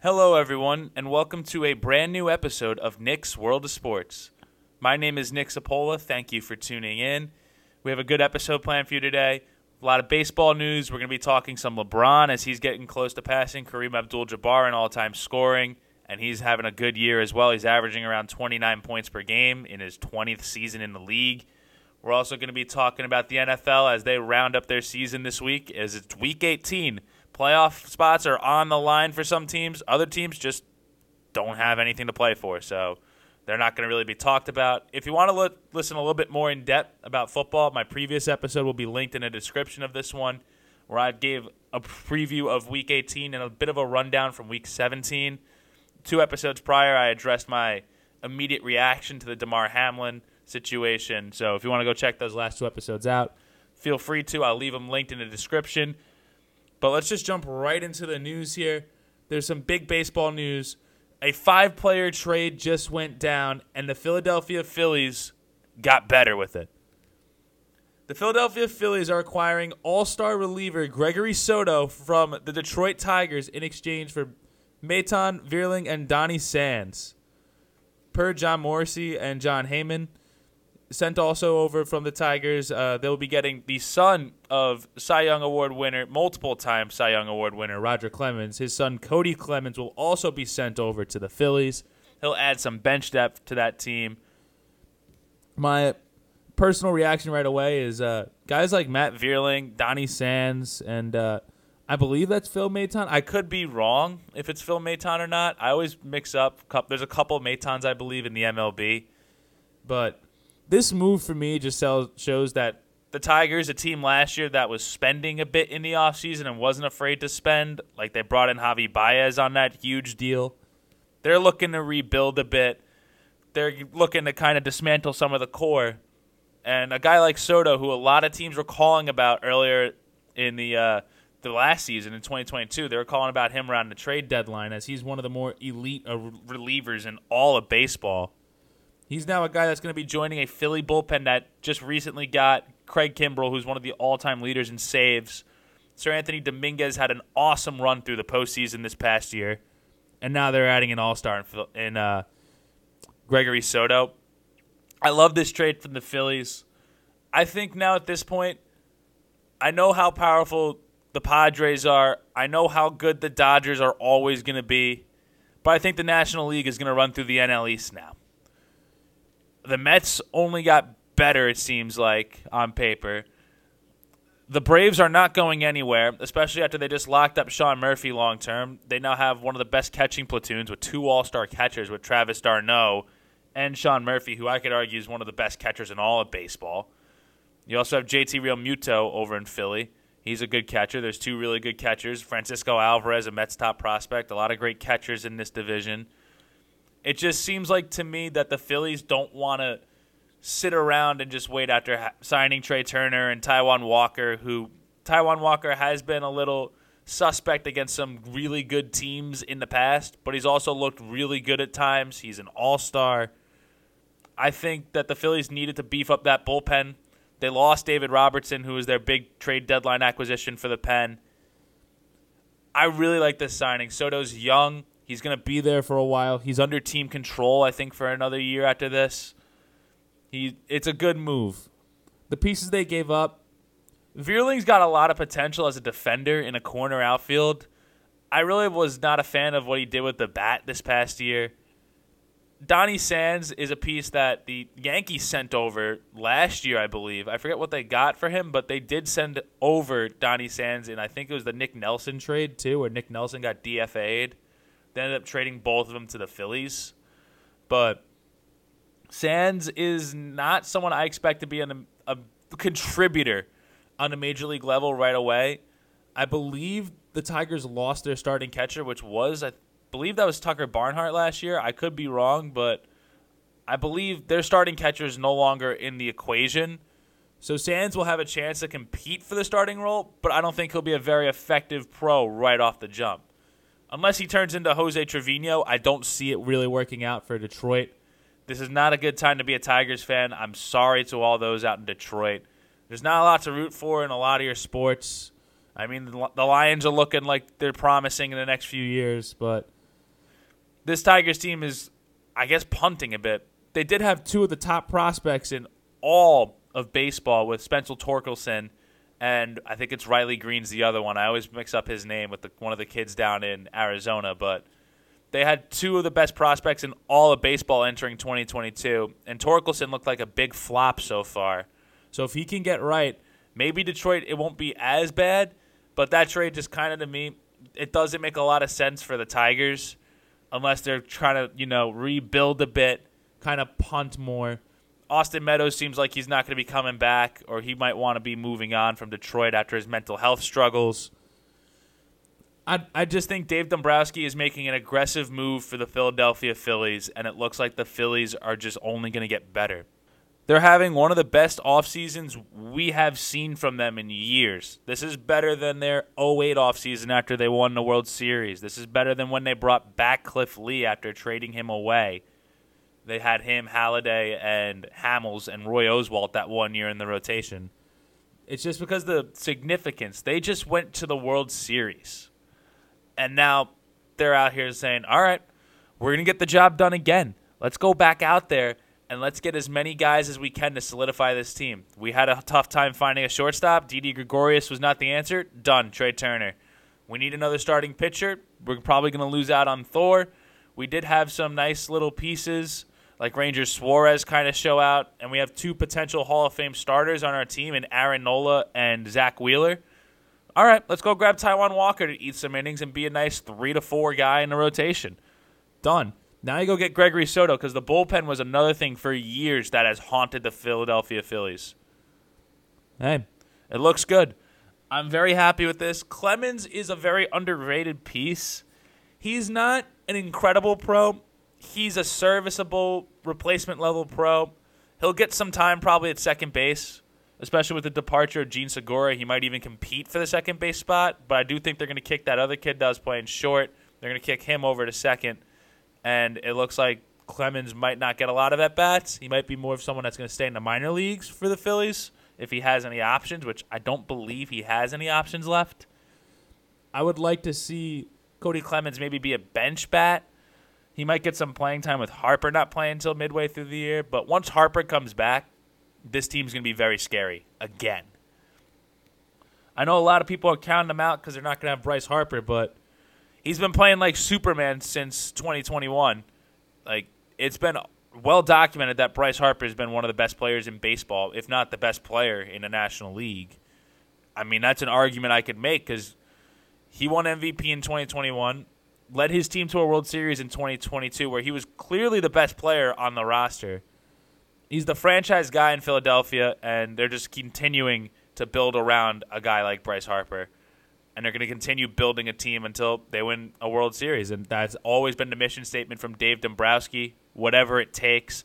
Hello, everyone, and welcome to a brand new episode of Nick's World of Sports. My name is Nick Cipolla. Thank you for tuning in. We have a good episode planned for you today. A lot of baseball news. We're going to be talking some LeBron as he's getting close to passing Kareem Abdul Jabbar in all time scoring, and he's having a good year as well. He's averaging around 29 points per game in his 20th season in the league. We're also going to be talking about the NFL as they round up their season this week, as it's week 18 playoff spots are on the line for some teams. Other teams just don't have anything to play for, so they're not going to really be talked about. If you want to li- listen a little bit more in depth about football, my previous episode will be linked in the description of this one, where I gave a preview of Week 18 and a bit of a rundown from Week 17. Two episodes prior, I addressed my immediate reaction to the Damar Hamlin situation. So if you want to go check those last two episodes out, feel free to. I'll leave them linked in the description. But let's just jump right into the news here. There's some big baseball news. A five player trade just went down, and the Philadelphia Phillies got better with it. The Philadelphia Phillies are acquiring all star reliever Gregory Soto from the Detroit Tigers in exchange for Maton Vierling and Donny Sands. Per John Morosi and Jon Heyman, sent also over from the Tigers. Uh, they'll be getting the son of Cy Young Award winner, multiple time Cy Young Award winner Roger Clemens. His son Cody Clemens will also be sent over to the Phillies. He'll add some bench depth to that team. My personal reaction right away is uh, guys like Matt Vierling, Donny Sands, and uh, I believe that's Phil Maton. I could be wrong if it's Phil Maton or not. I always mix up. There's a couple Matons I believe in the MLB, but this move for me just shows that the Tigers, a team last year that was spending a bit in the offseason and wasn't afraid to spend, like they brought in Javi Baez on that huge deal. They're looking to rebuild a bit. They're looking to kind of dismantle some of the core. And a guy like Soto, who a lot of teams were calling about earlier in the uh, the last season in 2022, they were calling about him around the trade deadline as he's one of the more elite uh, relievers in all of baseball. He's now a guy that's going to be joining a Philly bullpen that just recently got Craig Kimbrel, who's one of the all-time leaders in saves. Seranthony Dominguez had an awesome run through the postseason this past year, and now they're adding an all-star in, in uh, Gregory Soto. I love this trade from the Phillies. I think now at this point, I know how powerful the Padres are. I know how good the Dodgers are always going to be, but I think the National League is going to run through the NL East now the Mets only got better, it seems like, on paper. The Braves are not going anywhere, especially after they just locked up Sean Murphy long term. They now have one of the best catching platoons with two all star catchers with Travis d'Arnaud and Sean Murphy, who I could argue is one of the best catchers in all of baseball. You also have JT Realmuto over in Philly. He's a good catcher. There's two really good catchers. Francisco Alvarez, a Mets top prospect. A lot of great catchers in this division. It just seems like to me that the Phillies don't want to sit around and just wait after ha- signing Trea Turner and Taijuan Walker, who Taijuan Walker has been a little suspect against some really good teams in the past, but he's also looked really good at times. He's an all star. I think that the Phillies needed to beef up that bullpen. They lost David Robertson, who was their big trade deadline acquisition for the pen. I really like this signing. Soto's young. He's going to be there for a while. He's under team control, I think, for another year after this. He, it's a good move. The pieces they gave up, Vierling's got a lot of potential as a defender in a corner outfield. I really was not a fan of what he did with the bat this past year. Donny Sands is a piece that the Yankees sent over last year, I believe. I forget what they got for him, but they did send over Donny Sands, and I think it was the Nick Nelson trade too, where Nick Nelson got DFA'd. They ended up trading both of them to the Phillies. But Sands is not someone I expect to be an, a contributor on a major league level right away. I believe the Tigers lost their starting catcher, which was, I believe that was Tucker Barnhart last year. I could be wrong, but I believe their starting catcher is no longer in the equation. So Sands will have a chance to compete for the starting role, but I don't think he'll be a very effective pro right off the jump unless he turns into Jose Trevino, I don't see it really working out for Detroit. This is not a good time to be a Tigers fan. I'm sorry to all those out in Detroit. There's not a lot to root for in a lot of your sports. I mean, the Lions are looking like they're promising in the next few years, but this Tigers team is, I guess, punting a bit. They did have two of the top prospects in all of baseball with Spencer Torkelson and I think it's Riley Greene's the other one. I always mix up his name with the, one of the kids down in Arizona, but they had two of the best prospects in all of baseball entering 2022, and Torkelson looked like a big flop so far. So if he can get right, maybe Detroit it won't be as bad, but that trade just kind of to me it doesn't make a lot of sense for the Tigers unless they're trying to, you know, rebuild a bit, kind of punt more. Austin Meadows seems like he's not going to be coming back, or he might want to be moving on from Detroit after his mental health struggles. I, I just think Dave Dombrowski is making an aggressive move for the Philadelphia Phillies, and it looks like the Phillies are just only going to get better. They're having one of the best off seasons we have seen from them in years. This is better than their 08 offseason after they won the World Series. This is better than when they brought back Cliff Lee after trading him away. They had him, Halladay, and Hamels and Roy Oswalt that one year in the rotation. It's just because the significance. They just went to the World Series. And now they're out here saying, all right, we're going to get the job done again. Let's go back out there and let's get as many guys as we can to solidify this team. We had a tough time finding a shortstop. Didi Gregorius was not the answer. Done. Trea Turner. We need another starting pitcher. We're probably going to lose out on Thor. We did have some nice little pieces like Ranger Suarez kind of show out, and we have two potential Hall of Fame starters on our team in Aaron Nola and Zack Wheeler. All right, let's go grab Taijuan Walker to eat some innings and be a nice three to four guy in the rotation. Done. Now you go get Gregory Soto because the bullpen was another thing for years that has haunted the Philadelphia Phillies. Hey, it looks good. I'm very happy with this. Clemens is a very underrated piece. He's not an incredible pro, he's a serviceable replacement level pro. He'll get some time probably at second base, especially with the departure of Jean Segura. He might even compete for the second base spot, but I do think they're going to kick that other kid that was playing short. They're going to kick him over to second, and it looks like Clemens might not get a lot of at bats. He might be more of someone that's going to stay in the minor leagues for the Phillies if he has any options, which I don't believe he has any options left. I would like to see Cody Clemens maybe be a bench bat he might get some playing time with Harper not playing until midway through the year. But once Harper comes back, this team's going to be very scary again. I know a lot of people are counting him out because they're not going to have Bryce Harper, but he's been playing like Superman since 2021. Like it's been well documented that Bryce Harper has been one of the best players in baseball, if not the best player in the National League. I mean, that's an argument I could make because he won MVP in 2021 led his team to a World Series in 2022 where he was clearly the best player on the roster. He's the franchise guy in Philadelphia, and they're just continuing to build around a guy like Bryce Harper. And they're going to continue building a team until they win a World Series. And that's always been the mission statement from Dave Dombrowski. Whatever it takes,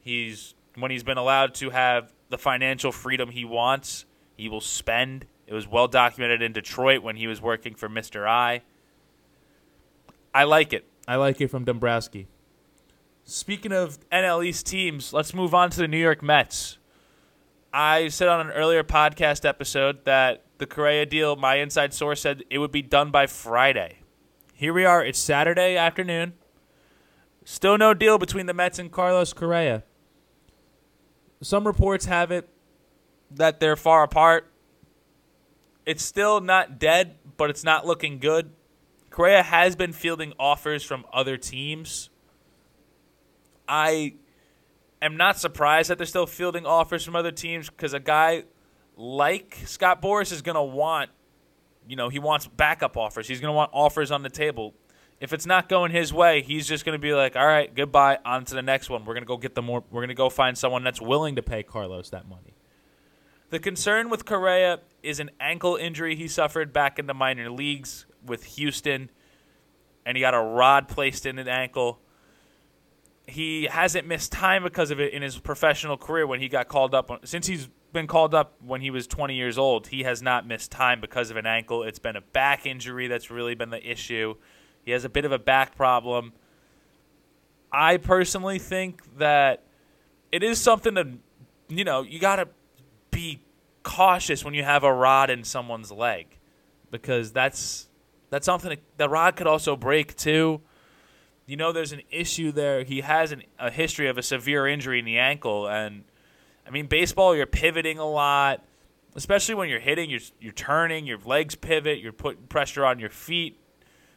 he's when he's been allowed to have the financial freedom he wants, he will spend. It was well documented in Detroit when he was working for Mr. I I like it. I like it from Dombrowski. Speaking of NL East teams, let's move on to the New York Mets. I said on an earlier podcast episode that the Correa deal, my inside source said it would be done by Friday. Here we are. It's Saturday afternoon. Still no deal between the Mets and Carlos Correa. Some reports have it that they're far apart. It's still not dead, but it's not looking good. Correa has been fielding offers from other teams. I am not surprised that they're still fielding offers from other teams because a guy like Scott Boras is going to want, you know, he wants backup offers. He's going to want offers on the table. If it's not going his way, he's just going to be like, "All right, goodbye, on to the next one. We're going to go get the more. We're going to go find someone that's willing to pay Carlos that money." The concern with Correa is an ankle injury he suffered back in the minor leagues with Houston, and he got a rod placed in an ankle. He hasn't missed time because of it in his professional career when he got called up. Since he's been called up when he was 20 years old, he has not missed time because of an ankle. It's been a back injury that's really been the issue. He has a bit of a back problem. I personally think that it is something that, you know, you got to be cautious when you have a rod in someone's leg because that's that's something that rod could also break too. You know, there's an issue there. He has an, a history of a severe injury in the ankle, and I mean, baseball, you're pivoting a lot, especially when you're hitting. You're you're turning, your legs pivot. You're putting pressure on your feet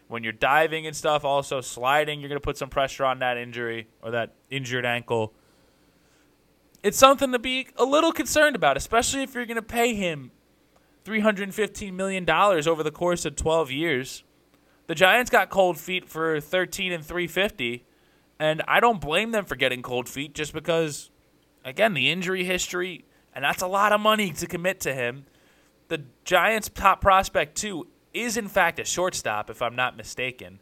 when you're diving and stuff. Also, sliding, you're going to put some pressure on that injury or that injured ankle. It's something to be a little concerned about, especially if you're going to pay him $315 million over the course of 12 years. The Giants got cold feet for 13 and 350, and I don't blame them for getting cold feet just because again, the injury history, and that's a lot of money to commit to him. The Giants' top prospect, too, is in fact a shortstop, if I'm not mistaken.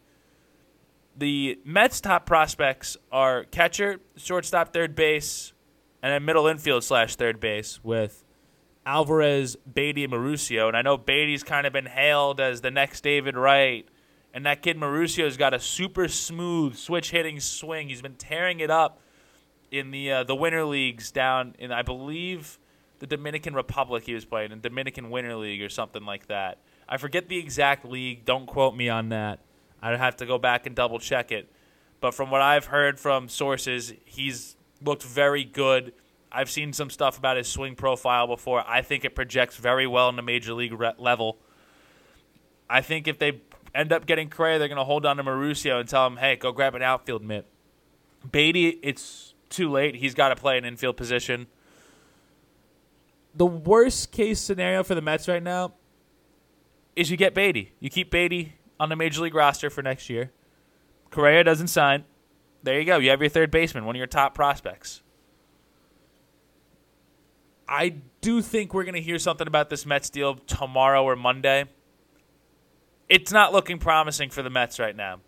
The Mets' top prospects are catcher, shortstop, third base, and then middle infield slash third base with Alvarez, Baty, and Mauricio. And I know Baty's kind of been hailed as the next David Wright. And that kid Mauricio's got a super smooth switch hitting swing. He's been tearing it up in the uh, the winter leagues down in I believe the Dominican Republic he was playing in Dominican Winter League or something like that. I forget the exact league. Don't quote me on that. I'd have to go back and double check it. But from what I've heard from sources, he's looked very good. I've seen some stuff about his swing profile before. I think it projects very well in the major league re- level. I think if they end up getting Correa, they're going to hold on to Mauricio and tell him, "Hey, go grab an outfield mitt." Baty, it's too late. He's got to play an infield position. The worst case scenario for the Mets right now is you get Baty. You keep Baty on the major league roster for next year. Correa doesn't sign. There you go. You have your third baseman, one of your top prospects. I do think we're going to hear something about this Mets deal tomorrow or Monday. It's not looking promising for the Mets right now.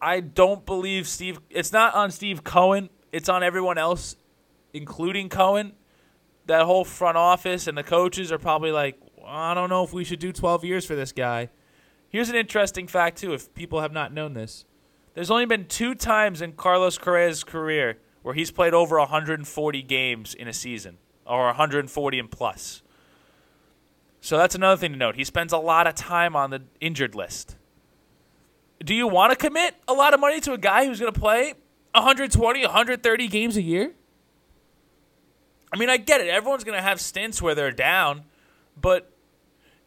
I don't believe Steve. It's not on Steve Cohen. It's on everyone else, including Cohen. That whole front office and the coaches are probably like, I don't know if we should do 12 years for this guy. Here's an interesting fact, too, if people have not known this. There's only been two times in Carlos Correa's career where he's played over 140 games in a season, or 140 and plus. So that's another thing to note. He spends a lot of time on the injured list do you want to commit a lot of money to a guy who's going to play 120, 130 games a year? I mean, I get it. Everyone's going to have stints where they're down, but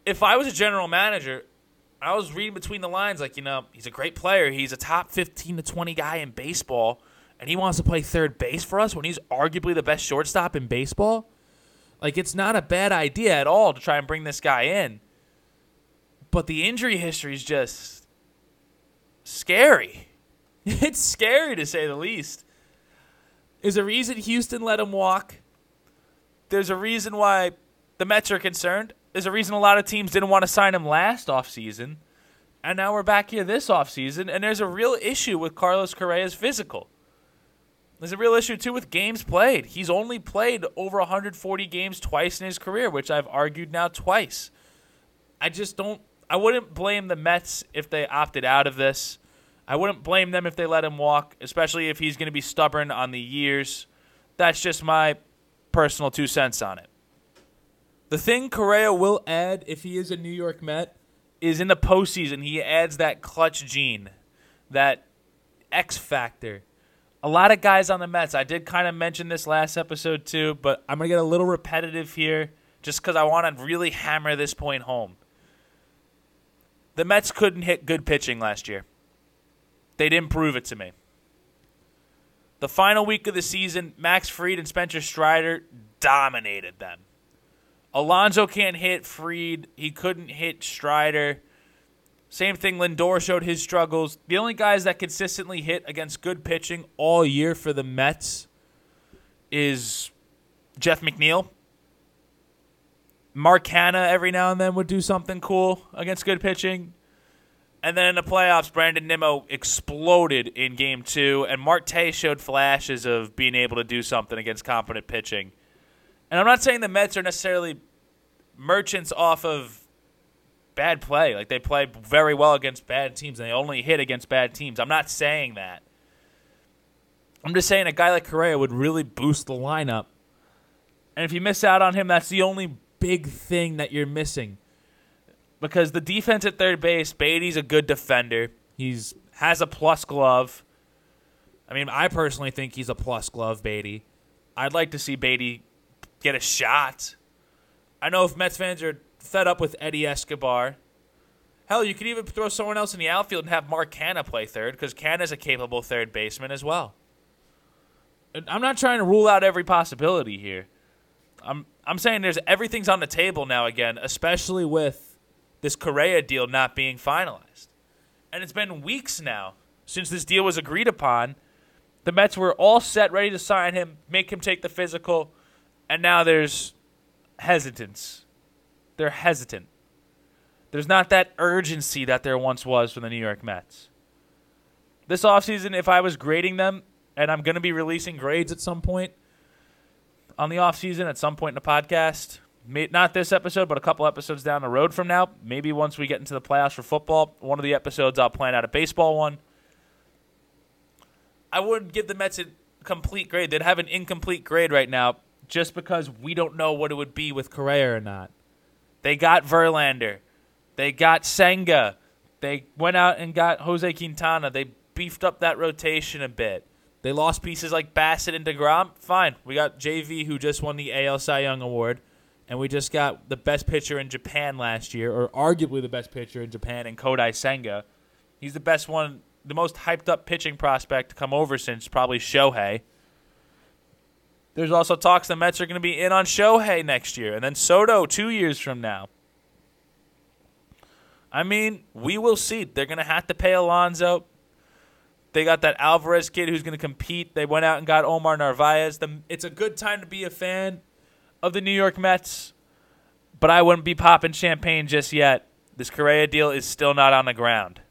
if I was a general manager, I was reading between the lines like, you know, he's a great player. He's a top 15 to 20 guy in baseball, and he wants to play third base for us when he's arguably the best shortstop in baseball. Like, it's not a bad idea at all to try and bring this guy in. But the injury history is just scary. It's scary to say the least. There's a reason Houston let him walk. There's a reason why the Mets are concerned. There's a reason a lot of teams didn't want to sign him last offseason. And now we're back here this offseason, and there's a real issue with Carlos Correa's physical. There's a real issue, too, with games played. He's only played over 140 games twice in his career, which I've argued now twice. I just don't I wouldn't blame the Mets if they opted out of this. I wouldn't blame them if they let him walk, especially if he's going to be stubborn on the years. That's just my personal two cents on it. The thing Correa will add if he is a New York Met is in the postseason, he adds that clutch gene, that X factor. A lot of guys on the Mets, I did kind of mention this last episode too, but I'm going to get a little repetitive here just because I want to really hammer this point home. The Mets couldn't hit good pitching last year. They didn't prove it to me. The final week of the season, Max Fried and Spencer Strider dominated them. Alonso can't hit Fried. He couldn't hit Strider. Same thing, Lindor showed his struggles. The only guys that consistently hit against good pitching all year for the Mets is Jeff McNeil Mark Canha every now and then would do something cool against good pitching. And then in the playoffs, Brandon Nimmo exploded in game two, and Marte showed flashes of being able to do something against competent pitching. And I'm not saying the Mets are necessarily merchants off of bad play. Like they play very well against bad teams, and they only hit against bad teams. I'm not saying that. I'm just saying a guy like Correa would really boost the lineup. And if you miss out on him, that's the only big thing that you're missing. Because the defense at third base, Baty's a good defender. He's Has a plus glove. I mean, I personally think he's a plus glove, Baty. I'd like to see Baty get a shot. I know if Mets fans are fed up with Eddie Escobar, hell, you could even throw someone else in the outfield and have Mark Canha play third because Canha's a capable third baseman as well. I'm not trying to rule out every possibility here. I'm I'm saying there's everything's on the table now again, especially with this Correa deal not being finalized. And it's been weeks now since this deal was agreed upon. The Mets were all set, ready to sign him, make him take the physical, and now there's hesitance. They're hesitant. There's not that urgency that there once was for the New York Mets. This offseason, if I was grading them, and I'm going to be releasing grades at some point on the offseason, at some point in the podcast, not this episode, but a couple episodes down the road from now, maybe once we get into the playoffs for football, one of the episodes I'll plan out a baseball one. I wouldn't give the Mets a complete grade. They'd have an incomplete grade right now just because we don't know what it would be with Correa or not. They got Verlander. They got Senga. They went out and got Jose Quintana. They beefed up that rotation a bit. They lost pieces like Bassitt and DeGrom. Fine. We got JV, who just won the AL Cy Young Award. And we just got the best pitcher in Japan last year, or arguably the best pitcher in Japan, in Kodai Senga. He's the best one, the most hyped up pitching prospect to come over since probably Shohei. There's also talks the Mets are going to be in on Shohei next year, and then Soto two years from now. I mean, we will see. They're going to have to pay Alonso. They got that Alvarez kid who's going to compete. They went out and got Omar Narvaez. The, it's a good time to be a fan of the New York Mets, but I wouldn't be popping champagne just yet. This Correa deal is still not on the ground.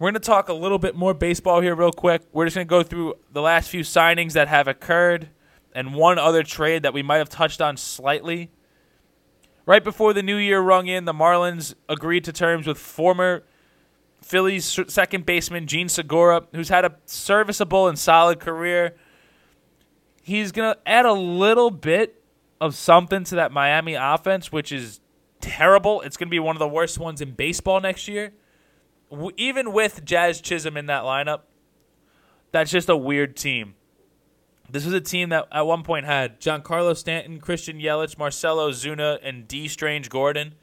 We're going to talk a little bit more baseball here, real quick. We're just going to go through the last few signings that have occurred and one other trade that we might have touched on slightly. Right before the new year rung in, the Marlins agreed to terms with former Phillies second baseman Jean Segura, who's had a serviceable and solid career. He's going to add a little bit of something to that Miami offense, which is terrible. It's going to be one of the worst ones in baseball next year. Even with Jazz Chisholm in that lineup, that's just a weird team. This was a team that at one point had Giancarlo Stanton, Christian Yelich, Marcell Ozuna, and Dee Strange-Gordon,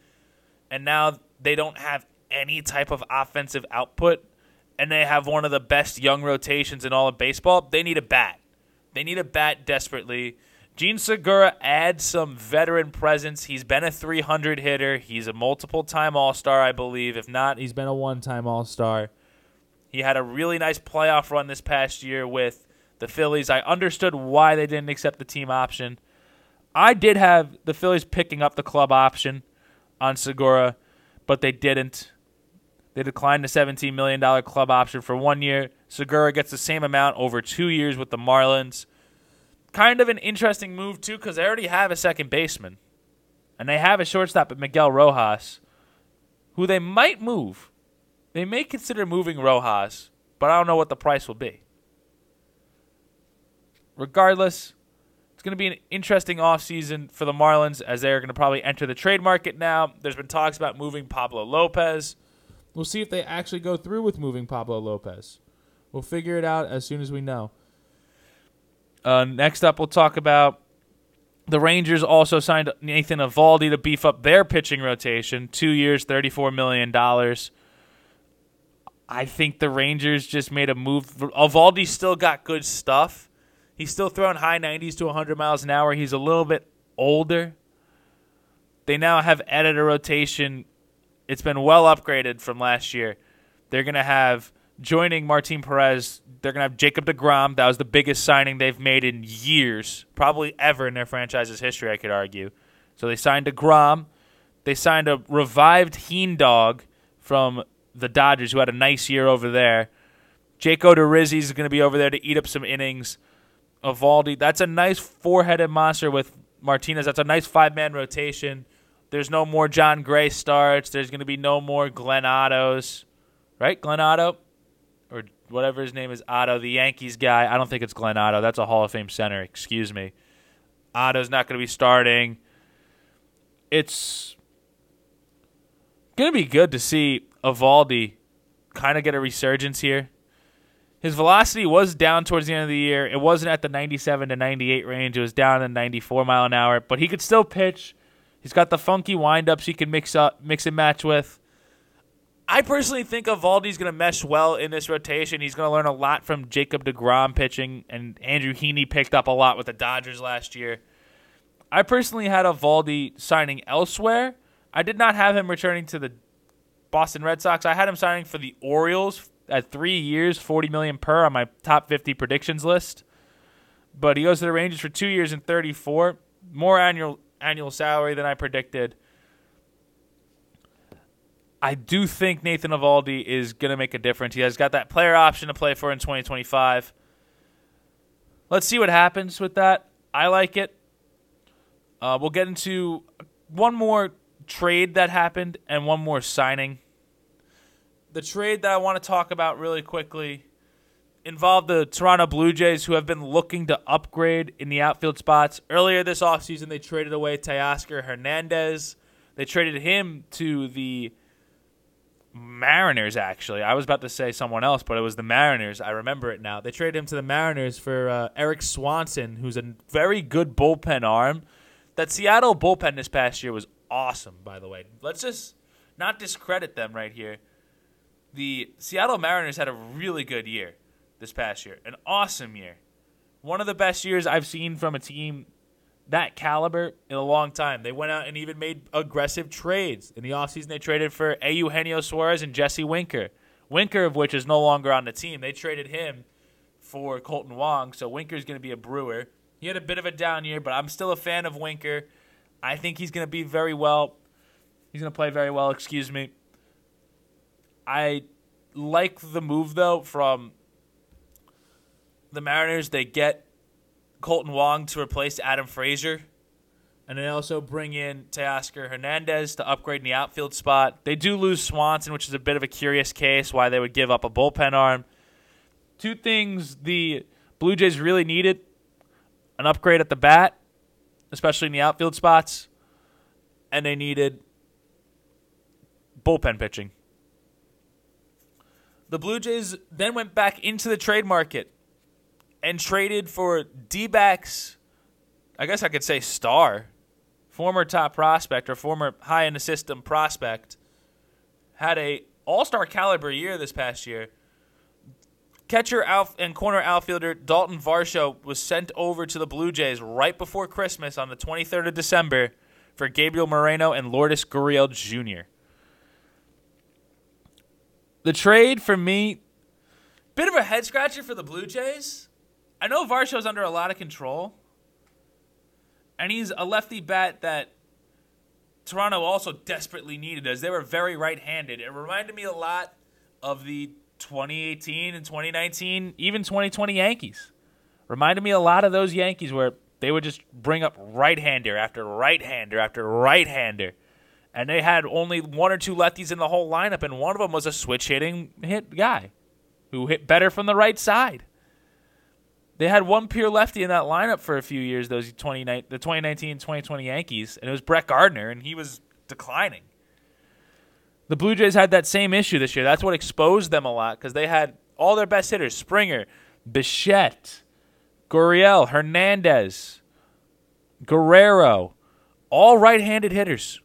and now they don't have any type of offensive output, and they have one of the best young rotations in all of baseball. They need a bat. They need a bat desperately. Jean Segura adds some veteran presence. He's been a 300 hitter. He's a multiple time All Star, I believe. If not, he's been a one time All Star. He had a really nice playoff run this past year with the Phillies. I understood why they didn't accept the team option. I did have the Phillies picking up the club option on Segura, but they didn't. They declined the $17 million club option for one year. Segura gets the same amount over two years with the Marlins. Kind of an interesting move, too, because they already have a second baseman. And they have a shortstop at Miguel Rojas, who they might move. They may consider moving Rojas, but I don't know what the price will be. Regardless, it's going to be an interesting offseason for the Marlins as they're going to probably enter the trade market now. There's been talks about moving Pablo Lopez. We'll see if they actually go through with moving Pablo Lopez. We'll figure it out as soon as we know. Uh, next up, we'll talk about the Rangers also signed Nathan Eovaldi to beef up their pitching rotation. Two years, $34 million. I think the Rangers just made a move. Eovaldi still got good stuff. He's still throwing high 90s to 100 miles an hour. He's a little bit older. They now have added a rotation. It's been well upgraded from last year. They're going to have joining Martin Perez, they're going to have Jacob DeGrom. That was the biggest signing they've made in years, probably ever in their franchise's history, I could argue. So they signed DeGrom. They signed a revived Heen dog from the Dodgers, who had a nice year over there. Jake Odorizzi is going to be over there to eat up some innings. Eovaldi, that's a nice four-headed monster with Martinez. That's a nice five-man rotation. There's no more Jon Gray starts. There's going to be no more Glenn Otto's, right? Glenn Otto, whatever his name is, Otto, the Yankees guy. I don't think it's Glenn Otto. That's a Hall of Fame center. Excuse me. Otto's not going to be starting. It's going to be good to see Eovaldi kind of get a resurgence here. His velocity was down towards the end of the year. It wasn't at the 97 to 98 range. It was down in 94 mile an hour, but he could still pitch. He's got the funky windups he can mix up, mix and match with. I personally think Eovaldi's going to mesh well in this rotation. He's going to learn a lot from Jacob DeGrom pitching, and Andrew Heaney picked up a lot with the Dodgers last year. I personally had Eovaldi signing elsewhere. I did not have him returning to the Boston Red Sox. I had him signing for the Orioles at three years, forty million per on my top fifty predictions list. But he goes to the Rangers for two years and thirty-four, more annual annual salary than I predicted. I do think Nathan Eovaldi is going to make a difference. He has got that player option to play for in 2025. Let's see what happens with that. I like it. Uh, we'll get into one more trade that happened and one more signing. The trade that I want to talk about really quickly involved the Toronto Blue Jays, who have been looking to upgrade in the outfield spots. Earlier this offseason, they traded away Teoscar Hernandez. They traded him to the Mariners, actually. I was about to say someone else, but it was the Mariners. I remember it now. They traded him to the Mariners for uh, Erik Swanson, who's a very good bullpen arm. That Seattle bullpen this past year was awesome, by the way. Let's just not discredit them right here. The Seattle Mariners had a really good year this past year, an awesome year. One of the best years I've seen from a team that caliber in a long time. They went out and even made aggressive trades. In the offseason, they traded for Eugenio Suarez and Jesse Winker. Winker, of which is no longer on the team. They traded him for Kolten Wong, so Winker's going to be a Brewer. He had a bit of a down year, but I'm still a fan of Winker. I think he's going to be very well. He's going to play very well, excuse me. I like the move, though, from the Mariners. They get Kolten Wong to replace Adam Frazier. And they also bring in Teoscar Hernandez to upgrade in the outfield spot. They do lose Swanson, which is a bit of a curious case why they would give up a bullpen arm. Two things the Blue Jays really needed an upgrade at the bat, especially in the outfield spots, and they needed bullpen pitching. The Blue Jays then went back into the trade market and traded for D backs, I guess I could say star, former top prospect or former high in the system prospect, had a all star caliber year this past year. Catcher and corner outfielder Dalton Varsho was sent over to the Blue Jays right before Christmas on the 23rd of December for Gabriel Moreno and Lourdes Gurriel Jr. The trade for me, bit of a head scratcher for the Blue Jays. I know Varsho's under a lot of control, and he's a lefty bat that Toronto also desperately needed as they were very right-handed. It reminded me a lot of the 2018 and 2019, even 2020 Yankees. Reminded me a lot of those Yankees where they would just bring up right-hander after right-hander after right-hander. And they had only one or two lefties in the whole lineup, and one of them was a switch hitting hit guy who hit better from the right side. They had one pure lefty in that lineup for a few years, those 20, the 2019 2020 Yankees, and it was Brett Gardner, and he was declining. The Blue Jays had that same issue this year. That's what exposed them a lot because they had all their best hitters Springer, Bichette, Gurriel, Hernandez, Guerrero, all right handed hitters.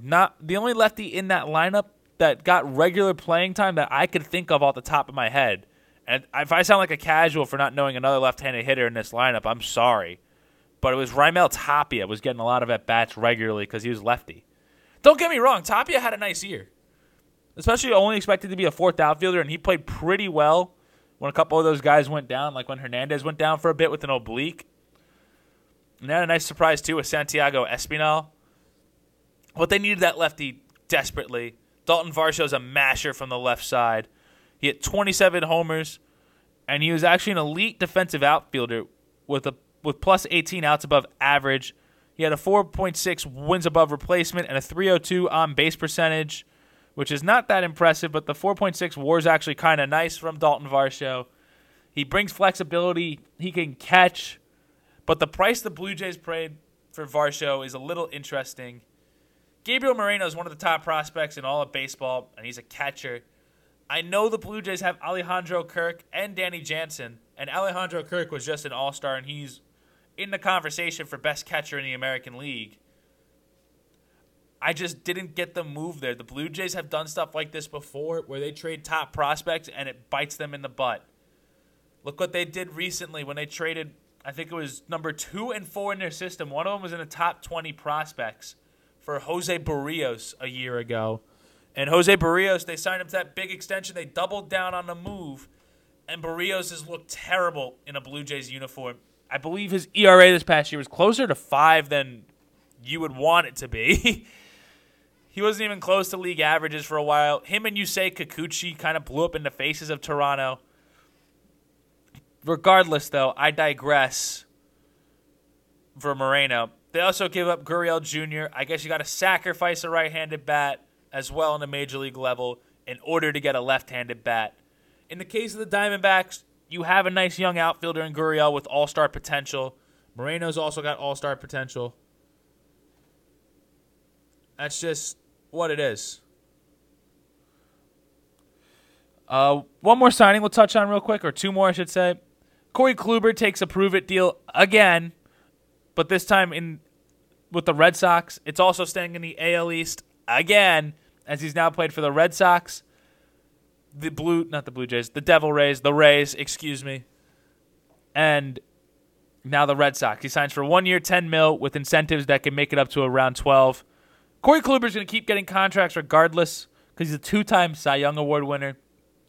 Not the only lefty in that lineup that got regular playing time that I could think of off the top of my head and if I sound like a casual for not knowing another left-handed hitter in this lineup, I'm sorry. But it was Raimel Tapia was getting a lot of at bats regularly because he was lefty. Don't get me wrong, Tapia had a nice year, especially only expected to be a fourth outfielder, and he played pretty well when a couple of those guys went down, like when Hernandez went down for a bit with an oblique. And they had a nice surprise too with Santiago Espinal. But they needed that lefty desperately. Dalton Varsho's a masher from the left side. He hit 27 homers, and he was actually an elite defensive outfielder with a with plus 18 outs above average. He had a 4.6 wins above replacement and a 302 on base percentage, which is not that impressive, but the 4.6 war is actually kind of nice from Dalton Varsho. He brings flexibility, he can catch, but the price the Blue Jays paid for Varsho is a little interesting. Gabriel Moreno is one of the top prospects in all of baseball, and he's a catcher. I know the Blue Jays have Alejandro Kirk and Danny Jansen, and Alejandro Kirk was just an all star, and he's in the conversation for best catcher in the American League. I just didn't get the move there. The Blue Jays have done stuff like this before where they trade top prospects and it bites them in the butt. Look what they did recently when they traded, I think it was number two and four in their system. One of them was in the top 20 prospects for Jose Berrios a year ago. And Jose Berrios, they signed him to that big extension. They doubled down on the move. And Berrios has looked terrible in a Blue Jays uniform. I believe his ERA this past year was closer to five than you would want it to be. he wasn't even close to league averages for a while. Him and Yusei Kikuchi kind of blew up in the faces of Toronto. Regardless, though, I digress for Moreno. They also give up Gurriel Jr. I guess you got to sacrifice a right handed bat as well on the major league level in order to get a left handed bat. In the case of the Diamondbacks, you have a nice young outfielder in Gurriel with all star potential. Moreno's also got all star potential. That's just what it is. Uh, one more signing we'll touch on real quick, or two more, I should say. Corey Kluber takes a prove it deal again, but this time in with the Red Sox. It's also staying in the AL East again, as he's now played for the Red Sox, the Blue, not the Blue Jays, the Devil Rays, the Rays, excuse me, and now the Red Sox. He signs for one year, 10 mil, with incentives that can make it up to around 12. Corey Kluber's going to keep getting contracts regardless because he's a two time Cy Young Award winner,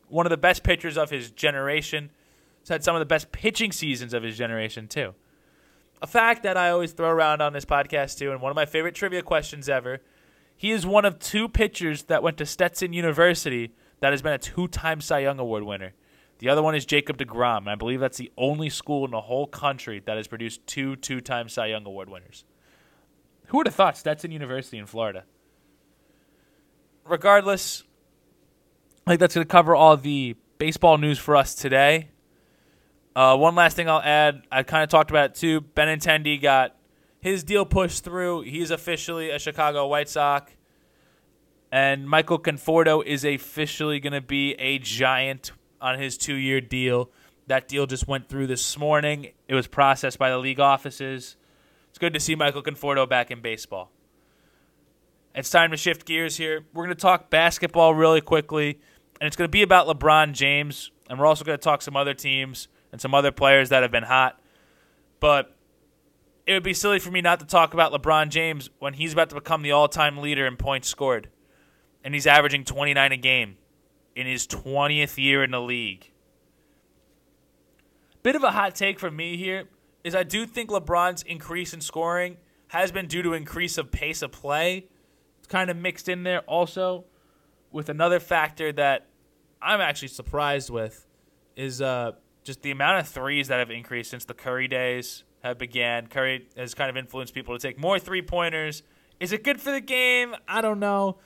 one of the best pitchers of his generation. He's had some of the best pitching seasons of his generation, too. A fact that I always throw around on this podcast, too, and one of my favorite trivia questions ever. He is one of two pitchers that went to Stetson University that has been a two time Cy Young Award winner. The other one is Jacob DeGrom, and I believe that's the only school in the whole country that has produced two two time Cy Young Award winners. Who would have thought Stetson University in Florida? Regardless, I think that's going to cover all the baseball news for us today. Uh, one last thing I'll add. I kind of talked about it too. Benintendi got his deal pushed through. He's officially a Chicago White Sox. And Michael Conforto is officially going to be a giant on his two year deal. That deal just went through this morning. It was processed by the league offices. It's good to see Michael Conforto back in baseball. It's time to shift gears here. We're going to talk basketball really quickly, and it's going to be about LeBron James, and we're also going to talk some other teams and some other players that have been hot. But it would be silly for me not to talk about LeBron James when he's about to become the all time leader in points scored. And he's averaging 29 a game in his 20th year in the league. Bit of a hot take from me here is I do think LeBron's increase in scoring has been due to increase of pace of play. It's kind of mixed in there also with another factor that I'm actually surprised with is uh, just the amount of threes that have increased since the Curry days have began. Curry has kind of influenced people to take more three pointers. Is it good for the game? I don't know.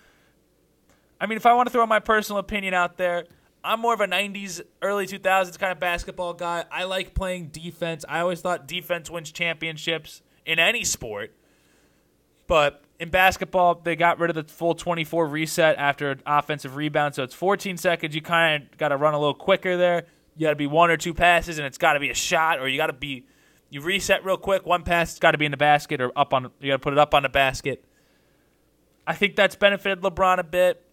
I mean, if I want to throw my personal opinion out there, I'm more of a 90s, early 2000s kind of basketball guy. I like playing defense. I always thought defense wins championships in any sport. But in basketball, they got rid of the full 24 reset after an offensive rebound. So it's 14 seconds. You kind of got to run a little quicker there. You got to be one or two passes, and it's got to be a shot, or you got to be you reset real quick. One pass, it's got to be in the basket or up on. You got to put it up on the basket. I think that's benefited LeBron a bit.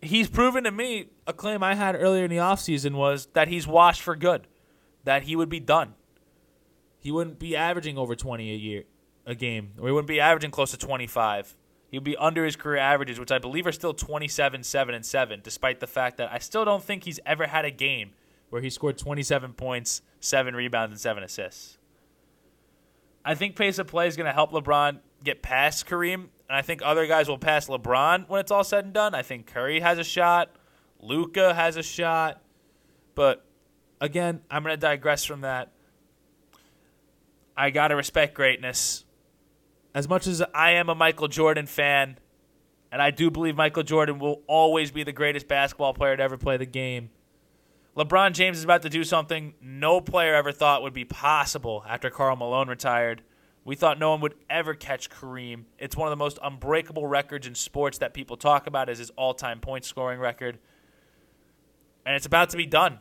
He's proven to me a claim I had earlier in the offseason was that he's washed for good, that he would be done. He wouldn't be averaging over 20 a year, a game, or he wouldn't be averaging close to 25. He'd be under his career averages, which I believe are still 27, 7, and 7, despite the fact that I still don't think he's ever had a game where he scored 27 points, seven rebounds, and seven assists. I think pace of play is going to help LeBron get past Kareem, and I think other guys will pass LeBron when it's all said and done. I think Curry has a shot, Luka has a shot, but again, I'm going to digress from that. I got to respect greatness. As much as I am a Michael Jordan fan, and I do believe Michael Jordan will always be the greatest basketball player to ever play the game. LeBron James is about to do something no player ever thought would be possible after Karl Malone retired We thought no one would ever catch Kareem. It's one of the most unbreakable records in sports that people talk about as his all-time point scoring record. And it's about to be done.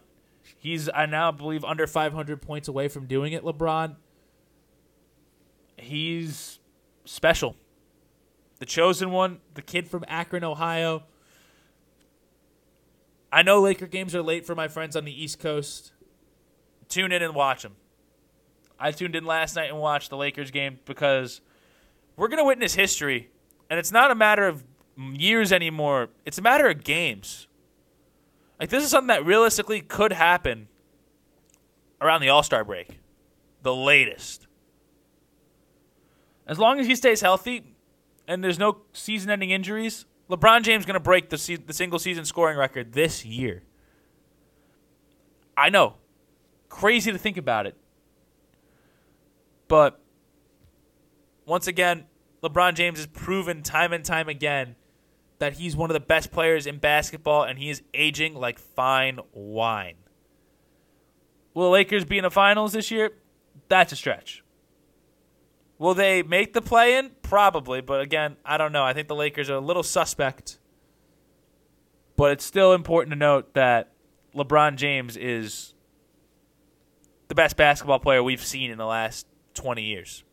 He's I now believe under 500 points away from doing it. LeBron. He's special. The chosen one, the kid from Akron, Ohio. I know Laker games are late for my friends on the East Coast. Tune in and watch them. I tuned in last night and watched the Lakers game because we're going to witness history. And it's not a matter of years anymore, it's a matter of games. Like, this is something that realistically could happen around the All Star break, the latest. As long as he stays healthy and there's no season ending injuries, LeBron James going to break the, se- the single season scoring record this year. I know. Crazy to think about it. But once again, LeBron James has proven time and time again that he's one of the best players in basketball and he is aging like fine wine. Will the Lakers be in the finals this year? That's a stretch. Will they make the play in? Probably, but again, I don't know. I think the Lakers are a little suspect. But it's still important to note that LeBron James is the best basketball player we've seen in the last 20 years.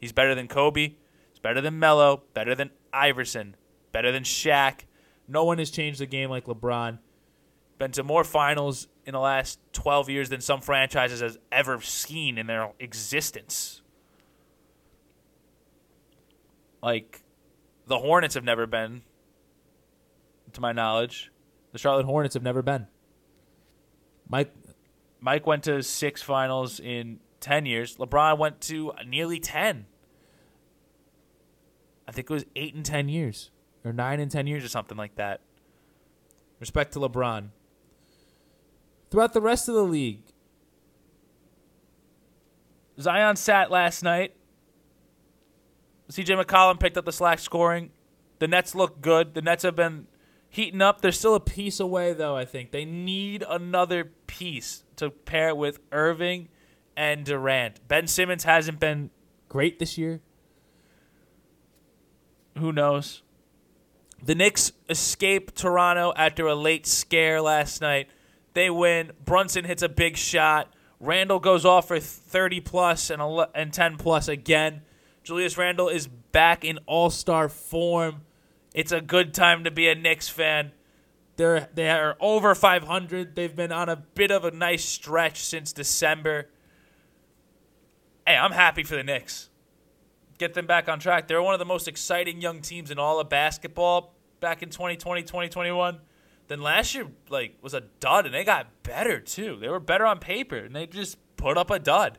He's better than Kobe, he's better than Melo, better than Iverson, better than Shaq. No one has changed the game like LeBron. Been to more finals in the last 12 years than some franchises has ever seen in their existence. Like the Hornets have never been, to my knowledge. The Charlotte Hornets have never been. Mike Mike went to six finals in 10 years. LeBron went to nearly 10. I think it was 8 and 10 years, or 9 and 10 years, or something like that. Respect to LeBron. Throughout the rest of the league, Zion sat last night. CJ McCollum picked up the slack scoring. The Nets look good. The Nets have been heating up. They're still a piece away, though, I think. They need another piece to pair with Irving and Durant. Ben Simmons hasn't been great this year. Who knows? The Knicks escape Toronto after a late scare last night. They win. Brunson hits a big shot. Randle goes off for 30 plus and, and 10 plus again. Julius Randle is back in all star form. It's a good time to be a Knicks fan. They're they are over 500. They've been on a bit of a nice stretch since December. Hey, I'm happy for the Knicks. Get them back on track. They're one of the most exciting young teams in all of basketball back in 2020, 2021. Then last year like was a dud and they got better too. They were better on paper and they just put up a dud.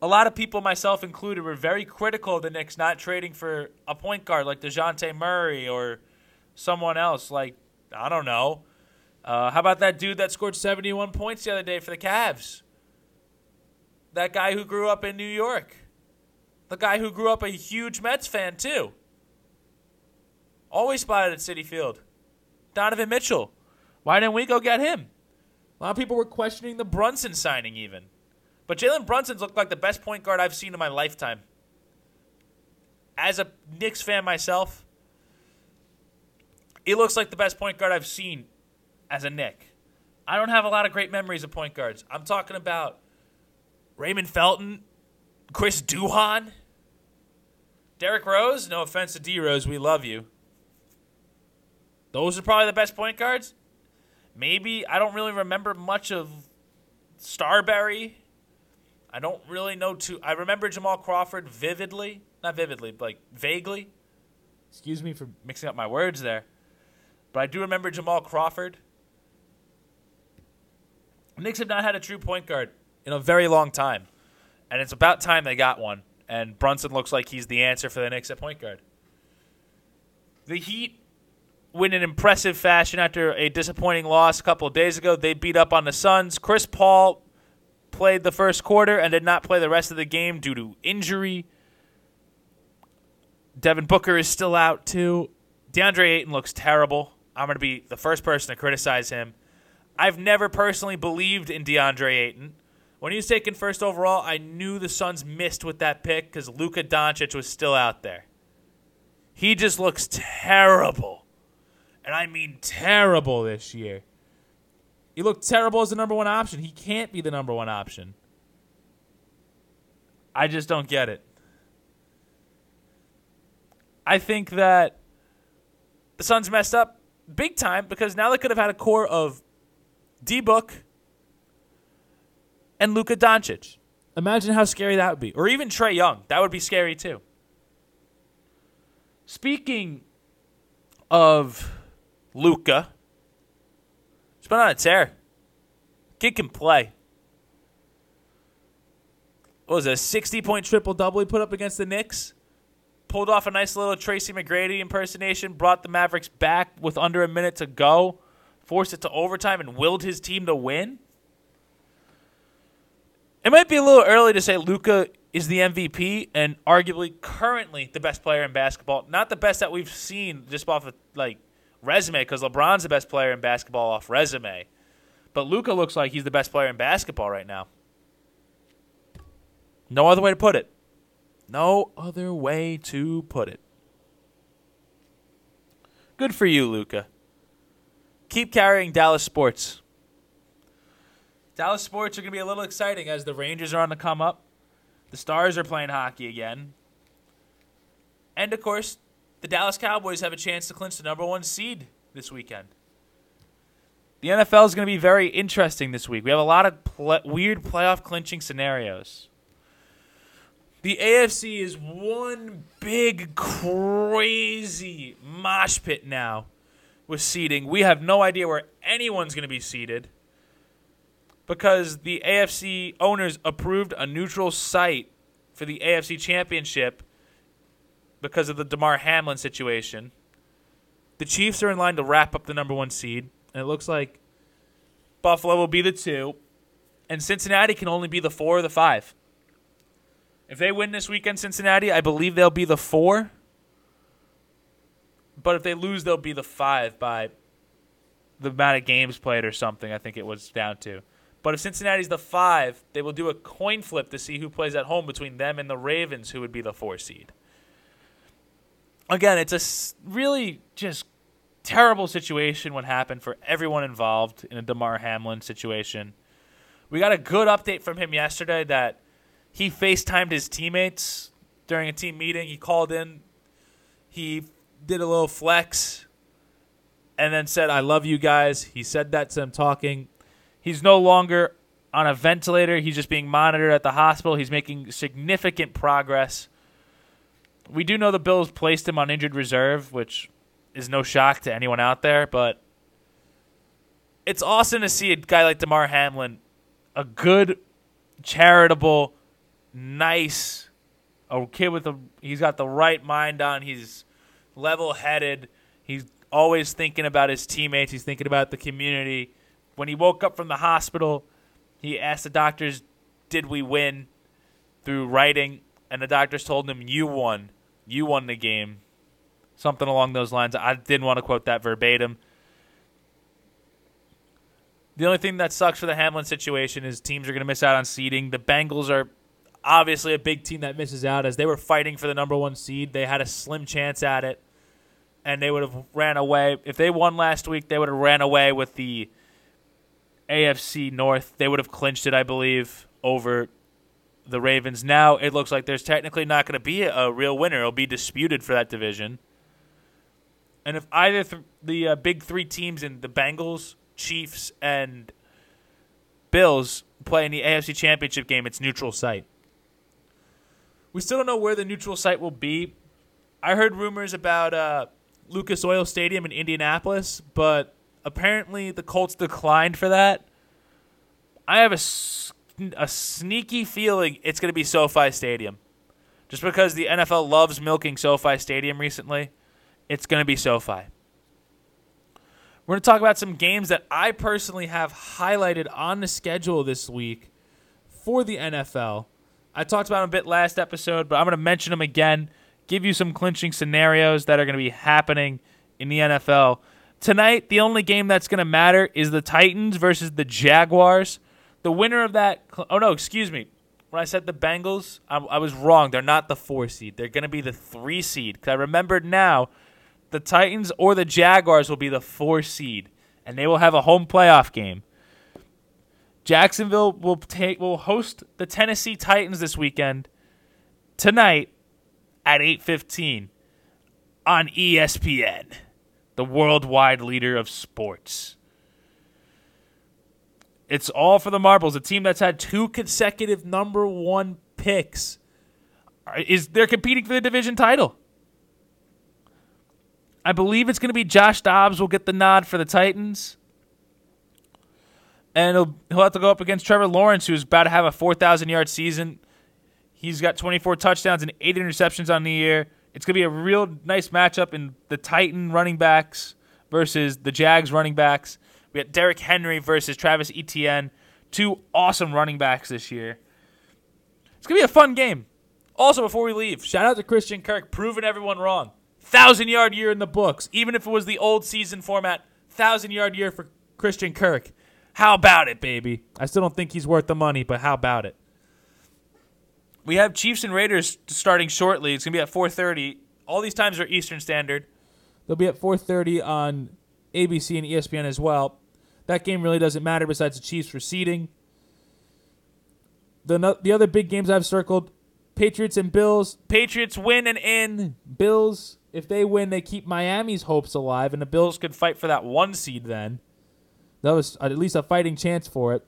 A lot of people, myself included, were very critical of the Knicks not trading for a point guard like DeJounte Murray or someone else like, I don't know. Uh, how about that dude that scored 71 points the other day for the Cavs? That guy who grew up in New York. The guy who grew up a huge Mets fan, too. Always spotted at Citi Field. Donovan Mitchell. Why didn't we go get him? A lot of people were questioning the Brunson signing, even. But Jalen Brunson's looked like the best point guard I've seen in my lifetime. As a Knicks fan myself, he looks like the best point guard I've seen as a Knick. I don't have a lot of great memories of point guards. I'm talking about Raymond Felton, Chris Duhon, Derrick Rose. No offense to D Rose, we love you. Those are probably the best point guards. Maybe I don't really remember much of Starbury. I don't really know too. I remember Jamal Crawford vividly, not vividly, but like vaguely. Excuse me for mixing up my words there, but I do remember Jamal Crawford. Knicks have not had a true point guard in a very long time, and it's about time they got one. And Brunson looks like he's the answer for the Knicks at point guard. The Heat win in impressive fashion after a disappointing loss a couple of days ago. They beat up on the Suns. Chris Paul played the first quarter and did not play the rest of the game due to injury. Devin Booker is still out too. DeAndre Ayton looks terrible. I'm going to be the first person to criticize him. I've never personally believed in DeAndre Ayton. When he was taken first overall, I knew the Suns missed with that pick because Luka Doncic was still out there. He just looks terrible. And I mean terrible this year. He looked terrible as the number one option. He can't be the number one option. I just don't get it. I think that the Suns messed up big time because now they could have had a core of D Book and Luka Doncic. Imagine how scary that would be. Or even Trae Young. That would be scary too. Speaking of Luka, he's been on a tear. Kid can play. What was it, a 60 point triple double he put up against the Knicks? Pulled off a nice little Tracy McGrady impersonation, brought the Mavericks back with under a minute to go, forced it to overtime, and willed his team to win. It might be a little early to say Luka is the MVP and arguably currently the best player in basketball. Not the best that we've seen just off of like resume, because LeBron's the best player in basketball off resume. But Luka looks like he's the best player in basketball right now. No other way to put it. No other way to put it. Good for you, Luka. Keep carrying Dallas sports. Dallas sports are going to be a little exciting as the Rangers are on the come up. The Stars are playing hockey again. And of course, the Dallas Cowboys have a chance to clinch the number one seed this weekend. The NFL is going to be very interesting this week. We have a lot of pl- weird playoff clinching scenarios. The AFC is one big, crazy mosh pit now with seeding. We have no idea where anyone's going to be seated because the AFC owners approved a neutral site for the AFC Championship because of the Damar Hamlin situation. The Chiefs are in line to wrap up the number one seed, and it looks like Buffalo will be the two, and Cincinnati can only be the four or the five. If they win this weekend, Cincinnati, I believe they'll be the four. But if they lose, they'll be the five by the amount of games played or something. I think it was down to. But if Cincinnati's the five, they will do a coin flip to see who plays at home between them and the Ravens, who would be the four seed. Again, it's a really just terrible situation what happened for everyone involved in a Damar Hamlin situation. We got a good update from him yesterday that he FaceTimed his teammates during a team meeting. He called in, he did a little flex, and then said, I love you guys. He said that to them talking. He's no longer on a ventilator. He's just being monitored at the hospital. He's making significant progress. We do know the Bills placed him on injured reserve, which is no shock to anyone out there, but it's awesome to see a guy like Damar Hamlin, a good, charitable, nice, a kid with a he's got the right mind on. He's level headed. He's always thinking about his teammates. He's thinking about the community. When he woke up from the hospital, he asked the doctors, "Did we win?" Through writing, and the doctors told him, "You won. You won the game." Something along those lines. I didn't want to quote that verbatim. The only thing that sucks for the Hamlin situation is teams are going to miss out on seeding. The Bengals are obviously a big team that misses out as they were fighting for the number one seed. They had a slim chance at it, and they would have ran away. If they won last week, they would have ran away with the AFC North. They would have clinched it, I believe, over the Ravens. Now it looks like there's technically not going to be a real winner. It'll be disputed for that division. And if either th- the uh, big three teams in the Bengals, Chiefs, and Bills play in the AFC Championship game, it's neutral site. We still don't know where the neutral site will be. I heard rumors about uh, Lucas Oil Stadium in Indianapolis, but apparently the Colts declined for that. I have a, a sneaky feeling it's going to be SoFi Stadium. Just because the NFL loves milking SoFi Stadium recently it's going to be SoFi. We're going to talk about some games that I personally have highlighted on the schedule this week for the NFL. I talked about them a bit last episode, but I'm going to mention them again, give you some clinching scenarios that are going to be happening in the NFL. Tonight, the only game that's going to matter is the Titans versus the Jaguars. The winner of that. Oh no, excuse me. When I said the Bengals, I, I was wrong. They're not the four seed. They're going to be the three seed. Because I remembered now, the Titans or the Jaguars will be the four seed, and they will have a home playoff game. Jacksonville will take will host the Tennessee Titans this weekend tonight at 8:15 on ESPN, the worldwide leader of sports. It's all for the marbles. A team that's had two consecutive number 1 picks is they're competing for the division title. I believe it's going to be Josh Dobbs will get the nod for the Titans. And he'll, he'll have to go up against Trevor Lawrence, who's about to have a 4,000 yard season. He's got 24 touchdowns and eight interceptions on the year. It's going to be a real nice matchup in the Titan running backs versus the Jags running backs. We got Derrick Henry versus Travis Etienne. Two awesome running backs this year. It's going to be a fun game. Also, before we leave, shout out to Christian Kirk, proving everyone wrong. Thousand yard year in the books, even if it was the old season format. Thousand yard year for Christian Kirk. How about it, baby? I still don't think he's worth the money, but how about it? We have Chiefs and Raiders starting shortly. It's gonna be at 4:30. All these times are Eastern Standard. They'll be at 4:30 on ABC and ESPN as well. That game really doesn't matter besides the Chiefs for seeding. The no- the other big games I've circled: Patriots and Bills. Patriots win and in. Bills, if they win, they keep Miami's hopes alive, and the Bills could fight for that one seed then. that was at least a fighting chance for it.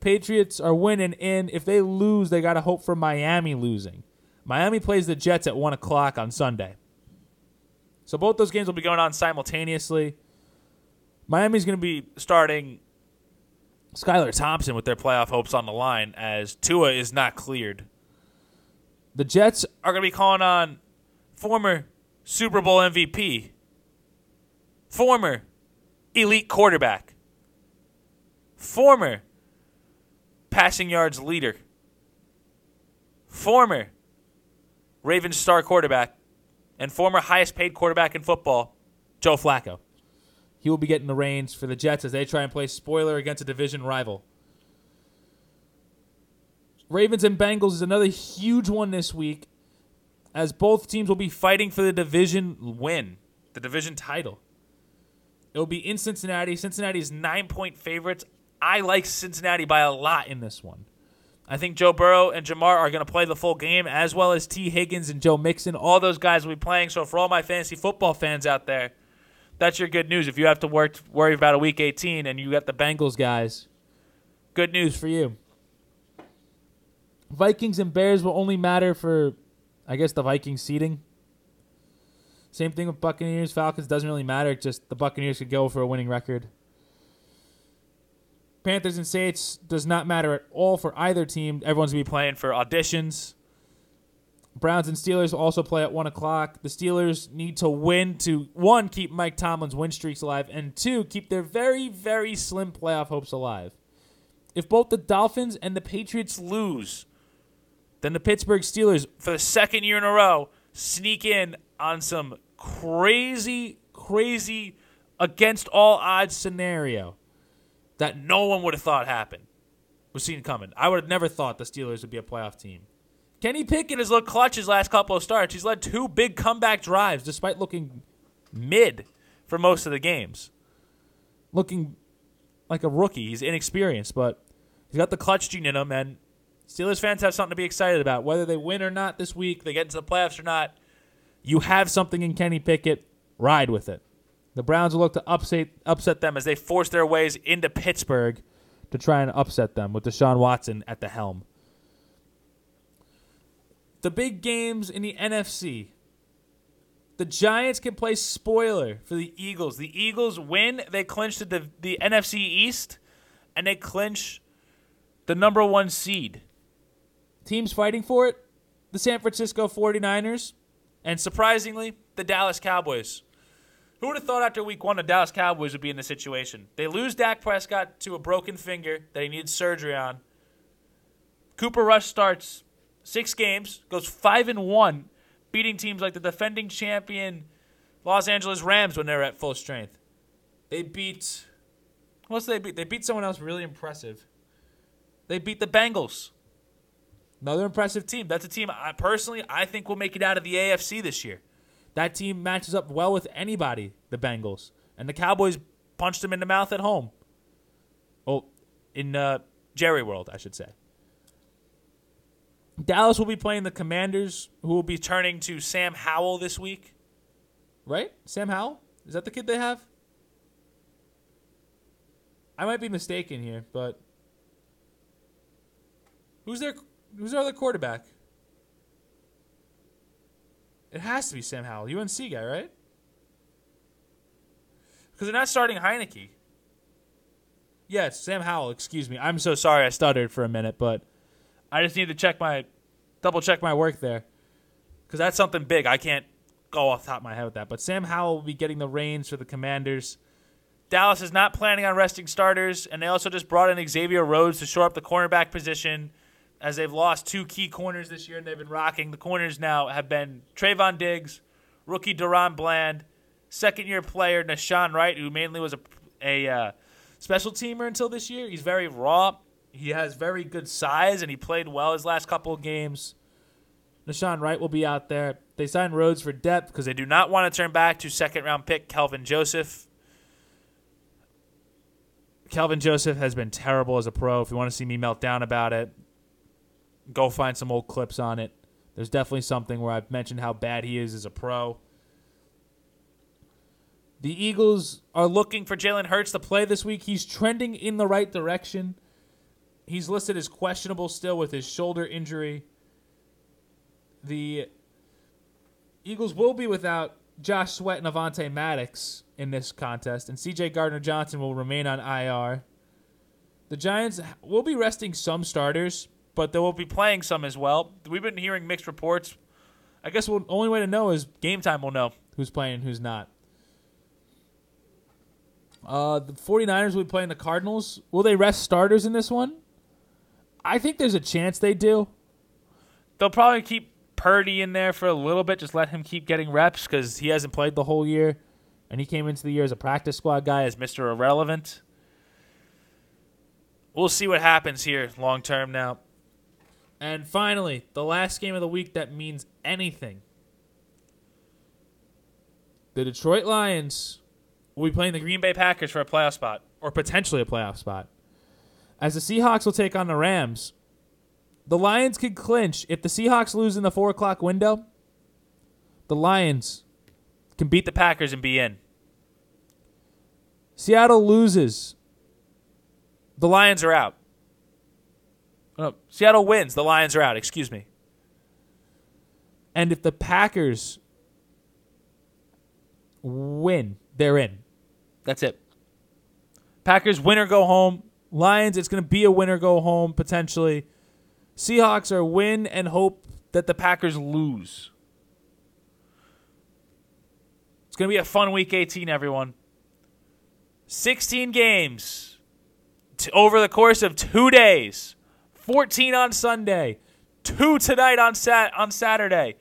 Patriots are winning in. If they lose, they got to hope for Miami losing. Miami plays the Jets at one o'clock on Sunday. So both those games will be going on simultaneously. Miami's going to be starting Skylar Thompson with their playoff hopes on the line as Tua is not cleared. The Jets Are going to be calling on former Super Bowl MVP, former elite quarterback, former passing yards leader, former Ravens star quarterback, and former highest paid quarterback in football, Joe Flacco. He will be getting the reins for the Jets as they try and play spoiler against a division rival. Ravens and Bengals is another huge one this week, as both teams will be fighting for the division win, the division title. It will be in Cincinnati. Cincinnati is nine point favorites. I like Cincinnati by a lot in this one. I think Joe Burrow and Ja'Marr are going to play the full game, as well as Tee Higgins and Joe Mixon. All those guys will be playing. So, for all my fantasy football fans out there, that's your good news. If you have to work, worry about a week 18 and you got the Bengals guys, good news for you. Vikings and Bears will only matter for, I guess, the Vikings seeding. Same thing with Buccaneers. Falcons doesn't really matter. Just the Buccaneers could go for a winning record. Panthers and Saints does not matter at all for either team. Everyone's gonna be playing for auditions. Browns and Steelers will also play at one o'clock. The Steelers need to win to one keep Mike Tomlin's win streaks alive, and two keep their very very slim playoff hopes alive. If both the Dolphins and the Patriots lose, then the Pittsburgh Steelers For the second year in a row, sneak in on some crazy crazy against all odds scenario that no one would have thought happened. was seen coming. I would have never thought the Steelers would be a playoff team. Kenny Pickett has looked clutch his last couple of starts. He's led two big comeback drives Despite looking mid for most of the games. looking like a rookie, he's inexperienced, but He's got the clutch gene in him, and Steelers fans have something to be excited about. Whether they win or not this week, they get into the playoffs or not, you have something in Kenny Pickett, ride with it. The Browns will look to upset upset them as they force their ways into. Pittsburgh to try and upset them with Deshaun Watson at the helm. The big games in the NFC. The Giants can play spoiler for the Eagles. The Eagles win, they clinch the, the, NFC East, and they clinch the number one seed. teams fighting for it. The San Francisco 49ers. And surprisingly, the Dallas Cowboys. Who would have thought after week one the Dallas Cowboys would be in this situation? They lose Dak Prescott to a broken finger that he needs surgery on. Cooper Rush starts six games, goes five and one, beating teams like the defending champion Los Angeles Rams when they're at full strength. They beat did they beat? They beat someone else really impressive. They beat the Bengals. Another impressive team. That's a team I personally I think will make it out of the AFC this year. That team matches up well with anybody, the Bengals. And the Cowboys punched them in the mouth at home. Oh, in uh, Jerry World, I should say. Dallas will be playing the Commanders, who will be turning to Sam Howell this week. Right? Sam Howell? Is that the kid they have? I might be mistaken here, but who's their who's their other quarterback? It has to be Sam Howell, UNC guy, right? Because they're not starting Heinicke. Yes, Sam Howell. Excuse me. I'm so sorry. I stuttered for a minute, but I just need to check my double check my work there because that's something big. I can't go off top of my head with that. But Sam Howell will be getting the reins for the Commanders. Dallas is not planning on resting starters, and they also just brought in Xavier Rhodes to shore up the cornerback position as they've lost two key corners this year and they've been rocking. The corners now have been Trevon Diggs, rookie DaRon Bland, second year player Nahshon Wright, who mainly was a, a uh, special teamer until this year. He's very raw. He has very good size, and he played well his last couple of games. Nahshon Wright will be out there. They signed Rhodes for depth because they do not want to turn back to second round pick Kelvin Joseph. Kelvin Joseph has been terrible as a pro. If you want to see me melt down about it, go find some old clips on it. There's definitely something where I've mentioned how bad he is as a pro. The Eagles are looking for Jalen Hurts to play this week. He's trending in the right direction. He's listed as questionable still with his shoulder injury. The Eagles will be without Josh Sweat and Avonte Maddox in this contest, and CJ Gardner Johnson will remain on IR. The Giants will be resting some starters, but they will be playing some as well. We've been hearing mixed reports. I guess the only way to know is game time will know who's playing and who's not. Uh, the 49ers will be playing the Cardinals. Will they rest starters in this one? I think there's a chance they do. They'll probably keep Purdy in there for a little bit, just let him keep getting reps because he hasn't played the whole year. And he came into the year as a practice squad guy, as Mr. Irrelevant. We'll see what happens here long term now. And finally, the last game of the week that means anything. The Detroit Lions will be playing the Green Bay Packers for a playoff spot, or potentially a playoff spot. As the Seahawks will take on the Rams. The Lions could clinch if the Seahawks lose in the four o'clock window. The Lions can beat the Packers and be in. Seattle loses. The Lions are out. Oh, Seattle wins. The Lions are out. Excuse me. And if the Packers win, they're in. That's it. Packers win or go home. Lions, it's going to be a winner go home potentially. Seahawks are win and hope that the Packers lose. It's going to be a fun week 18, everyone. 16 games over the course of two days. 14 on Sunday, two tonight on sat on Saturday.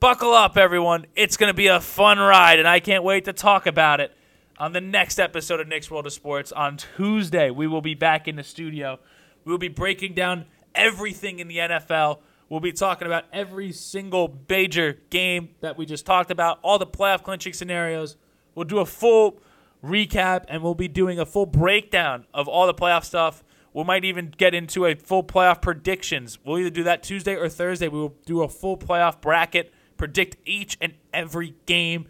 Buckle up, everyone. It's going to be a fun ride, and I can't wait to talk about it on the next episode of Nick's World of Sports on Tuesday. We will be back in the studio. We will be breaking down everything in the NFL. We'll be talking about every single major game that we just talked about, all the playoff clinching scenarios. We'll do a full recap and we'll be doing a full breakdown of all the playoff stuff we might even get into a full playoff predictions. We'll either do that Tuesday or Thursday. We will do a full playoff bracket, predict each and every game.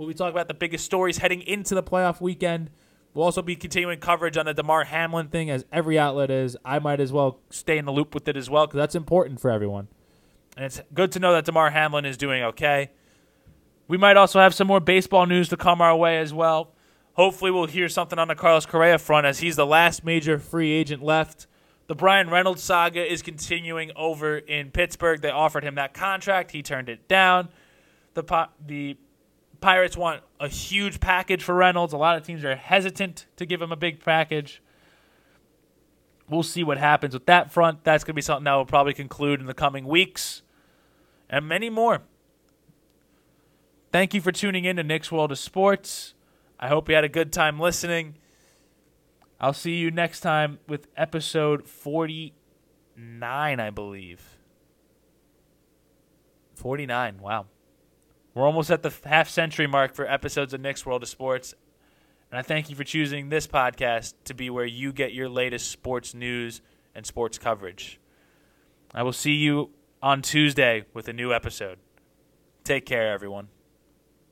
We'll be talking about the biggest stories heading into the playoff weekend. We'll also be continuing coverage on the Damar Hamlin thing, as every outlet is. I might as well stay in the loop with it as well because that's important for everyone. And it's good to know that Damar Hamlin is doing okay. We might also have some more baseball news to come our way as well. Hopefully, we'll hear something on the Carlos Correa front as he's the last major free agent left. The Bryan Reynolds saga is continuing over in Pittsburgh. They offered him that contract, he turned it down. The the Pirates want a huge package for Reynolds. A lot of teams are hesitant to give him a big package. We'll see what happens with that front. That's going to be something that will probably conclude in the coming weeks and many more. Thank you for tuning in to Nick's World of Sports. I hope you had a good time listening. I'll see you next time with episode 49, I believe. 49, wow. We're almost at the half century mark for episodes of Nick's World of Sports. And I thank you for choosing this podcast to be where you get your latest sports news and sports coverage. I will see you on Tuesday with a new episode. Take care, everyone.